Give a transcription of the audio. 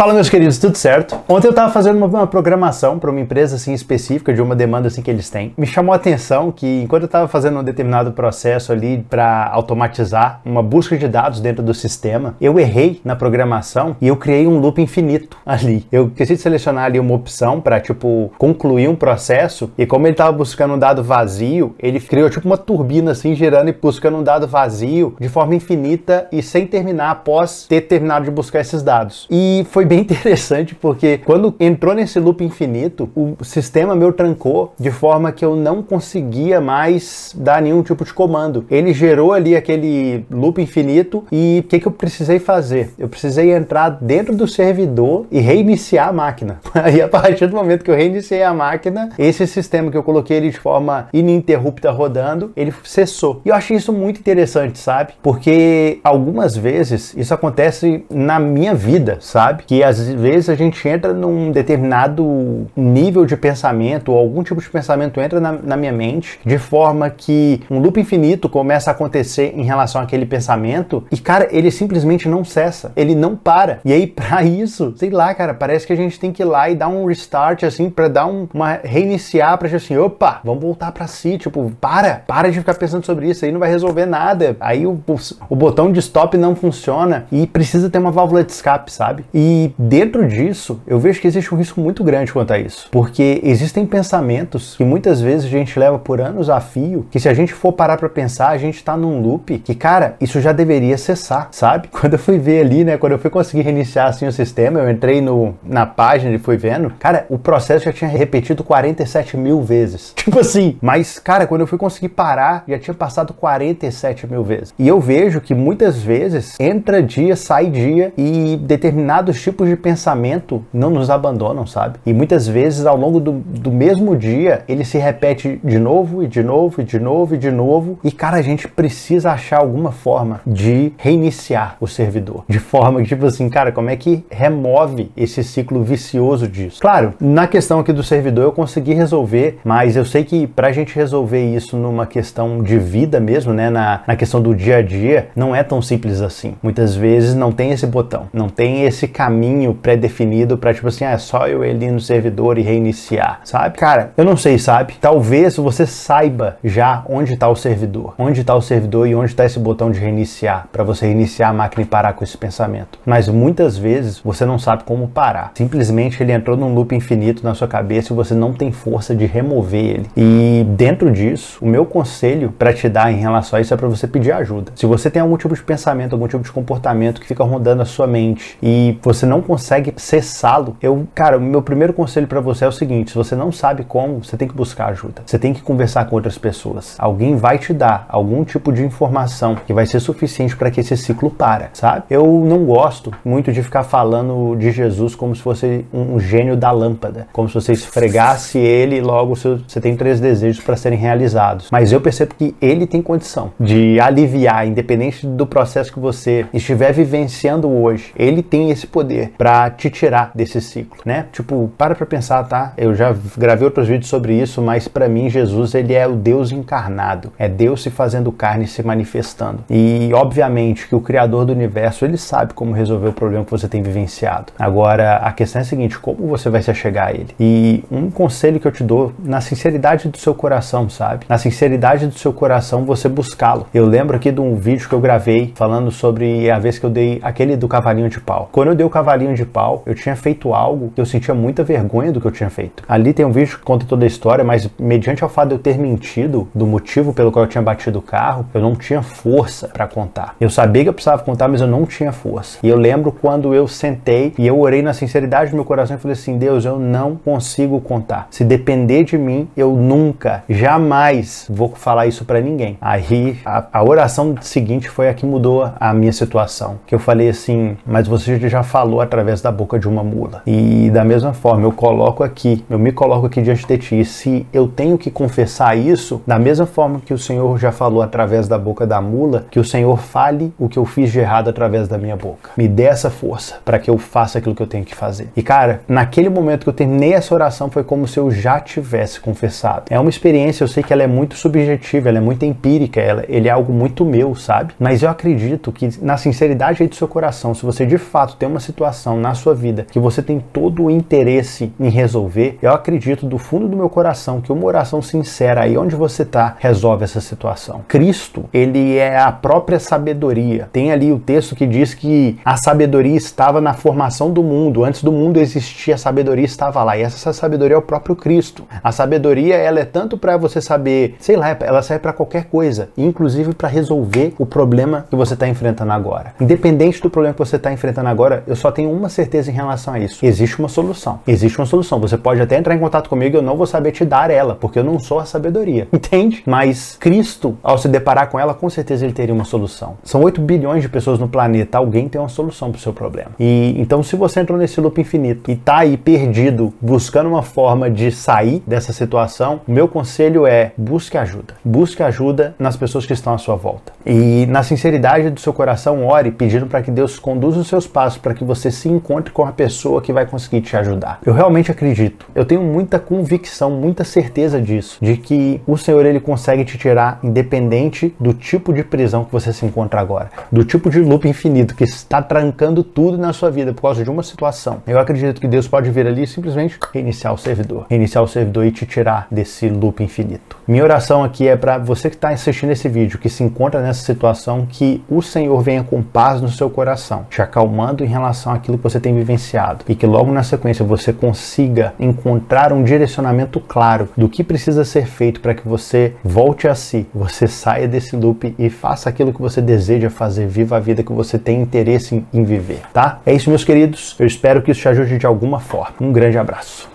Fala meus queridos, tudo certo? Ontem eu estava fazendo uma, uma programação para uma empresa assim específica de uma demanda assim que eles têm. Me chamou a atenção que enquanto eu estava fazendo um determinado processo ali para automatizar uma busca de dados dentro do sistema, eu errei na programação e eu criei um loop infinito ali. Eu esqueci de selecionar ali uma opção para tipo concluir um processo e como ele estava buscando um dado vazio, ele criou tipo uma turbina assim girando e buscando um dado vazio de forma infinita e sem terminar após ter terminado de buscar esses dados. E foi bem interessante porque quando entrou nesse loop infinito, o sistema meu trancou de forma que eu não conseguia mais dar nenhum tipo de comando. Ele gerou ali aquele loop infinito e o que, que eu precisei fazer? Eu precisei entrar dentro do servidor e reiniciar a máquina. Aí a partir do momento que eu reiniciei a máquina, esse sistema que eu coloquei ele de forma ininterrupta rodando, ele cessou. E eu achei isso muito interessante, sabe? Porque algumas vezes isso acontece na minha vida, sabe? Que às vezes a gente entra num determinado nível de pensamento, ou algum tipo de pensamento entra na, na minha mente, de forma que um loop infinito começa a acontecer em relação àquele pensamento, e cara, ele simplesmente não cessa, ele não para. E aí, para isso, sei lá, cara, parece que a gente tem que ir lá e dar um restart, assim, para dar um, uma reiniciar, pra gente assim, opa, vamos voltar para si, tipo, para, para de ficar pensando sobre isso, aí não vai resolver nada. Aí o, o, o botão de stop não funciona e precisa ter uma válvula de escape, sabe? E dentro disso, eu vejo que existe um risco muito grande quanto a isso. Porque existem pensamentos que muitas vezes a gente leva por anos a fio, que se a gente for parar para pensar, a gente tá num loop que, cara, isso já deveria cessar, sabe? Quando eu fui ver ali, né, quando eu fui conseguir reiniciar assim o sistema, eu entrei no, na página e fui vendo, cara, o processo já tinha repetido 47 mil vezes. Tipo assim, mas, cara, quando eu fui conseguir parar, já tinha passado 47 mil vezes. E eu vejo que muitas vezes entra dia, sai dia e determinados tipos de pensamento não nos abandonam, sabe? E muitas vezes ao longo do, do mesmo dia ele se repete de novo e de novo e de novo e de novo. E cara, a gente precisa achar alguma forma de reiniciar o servidor. De forma que, tipo assim, cara, como é que remove esse ciclo vicioso disso? Claro, na questão aqui do servidor eu consegui resolver, mas eu sei que pra gente resolver isso numa questão de vida mesmo, né? Na, na questão do dia a dia, não é tão simples assim. Muitas vezes não tem esse botão, não tem esse caminho pré-definido para tipo assim, ah, é só eu ir no servidor e reiniciar, sabe? Cara, eu não sei, sabe? Talvez você saiba já onde está o servidor, onde está o servidor e onde está esse botão de reiniciar para você reiniciar a máquina e parar com esse pensamento. Mas muitas vezes você não sabe como parar. Simplesmente ele entrou num loop infinito na sua cabeça e você não tem força de remover ele. E dentro disso, o meu conselho para te dar em relação a isso é para você pedir ajuda. Se você tem algum tipo de pensamento, algum tipo de comportamento que fica rondando a sua mente e você não consegue cessá-lo, eu, cara, o meu primeiro conselho para você é o seguinte: se você não sabe como, você tem que buscar ajuda. Você tem que conversar com outras pessoas. Alguém vai te dar algum tipo de informação que vai ser suficiente para que esse ciclo para, sabe? Eu não gosto muito de ficar falando de Jesus como se fosse um gênio da lâmpada, como se você esfregasse ele e logo você tem três desejos para serem realizados. Mas eu percebo que ele tem condição de aliviar, independente do processo que você estiver vivenciando hoje. Ele tem esse poder para te tirar desse ciclo, né? Tipo, para pra pensar, tá? Eu já gravei outros vídeos sobre isso, mas para mim Jesus, ele é o Deus encarnado. É Deus se fazendo carne, se manifestando. E obviamente que o criador do universo, ele sabe como resolver o problema que você tem vivenciado. Agora, a questão é a seguinte, como você vai se achegar a ele? E um conselho que eu te dou, na sinceridade do seu coração, sabe? Na sinceridade do seu coração, você buscá-lo. Eu lembro aqui de um vídeo que eu gravei falando sobre a vez que eu dei aquele do cavalinho de pau. Quando eu dei o cavalinho de pau, eu tinha feito algo que eu sentia muita vergonha do que eu tinha feito. Ali tem um vídeo que conta toda a história, mas mediante ao fato de eu ter mentido do motivo pelo qual eu tinha batido o carro, eu não tinha força para contar. Eu sabia que eu precisava contar, mas eu não tinha força. E eu lembro quando eu sentei e eu orei na sinceridade do meu coração e falei assim: Deus, eu não consigo contar. Se depender de mim, eu nunca, jamais vou falar isso para ninguém. Aí a, a oração seguinte foi a que mudou a minha situação. Que eu falei assim: Mas você já falou através da boca de uma mula. E da mesma forma, eu coloco aqui, eu me coloco aqui diante de ti. E se eu tenho que confessar isso, da mesma forma que o Senhor já falou através da boca da mula, que o Senhor fale o que eu fiz de errado através da minha boca. Me dê essa força para que eu faça aquilo que eu tenho que fazer. E cara, naquele momento que eu terminei essa oração foi como se eu já tivesse confessado. É uma experiência, eu sei que ela é muito subjetiva, ela é muito empírica, ela, ele é algo muito meu, sabe? Mas eu acredito que na sinceridade aí do seu coração, se você de fato tem uma situação situação na sua vida que você tem todo o interesse em resolver, eu acredito do fundo do meu coração que uma oração sincera aí onde você está resolve essa situação. Cristo, ele é a própria sabedoria. Tem ali o texto que diz que a sabedoria estava na formação do mundo. Antes do mundo existir, a sabedoria estava lá. E essa sabedoria é o próprio Cristo. A sabedoria, ela é tanto para você saber, sei lá, ela serve para qualquer coisa, inclusive para resolver o problema que você está enfrentando agora. Independente do problema que você está enfrentando agora, eu só tenho uma certeza em relação a isso. Existe uma solução. Existe uma solução. Você pode até entrar em contato comigo, eu não vou saber te dar ela, porque eu não sou a sabedoria. Entende? Mas Cristo, ao se deparar com ela, com certeza ele teria uma solução. São 8 bilhões de pessoas no planeta, alguém tem uma solução para o seu problema. E então, se você entrou nesse loop infinito e tá aí perdido, buscando uma forma de sair dessa situação, o meu conselho é busque ajuda. Busque ajuda nas pessoas que estão à sua volta. E na sinceridade do seu coração, ore pedindo para que Deus conduza os seus passos para que você se encontre com a pessoa que vai conseguir te ajudar. Eu realmente acredito. Eu tenho muita convicção, muita certeza disso, de que o Senhor ele consegue te tirar independente do tipo de prisão que você se encontra agora, do tipo de loop infinito que está trancando tudo na sua vida por causa de uma situação. Eu acredito que Deus pode vir ali e simplesmente reiniciar o servidor, reiniciar o servidor e te tirar desse loop infinito. Minha oração aqui é para você que está assistindo esse vídeo, que se encontra nessa situação, que o Senhor venha com paz no seu coração, te acalmando em relação àquilo que você tem vivenciado e que logo na sequência você consiga encontrar um direcionamento claro do que precisa ser feito para que você volte a si, você saia desse loop e faça aquilo que você deseja fazer, viva a vida que você tem interesse em viver, tá? É isso, meus queridos. Eu espero que isso te ajude de alguma forma. Um grande abraço.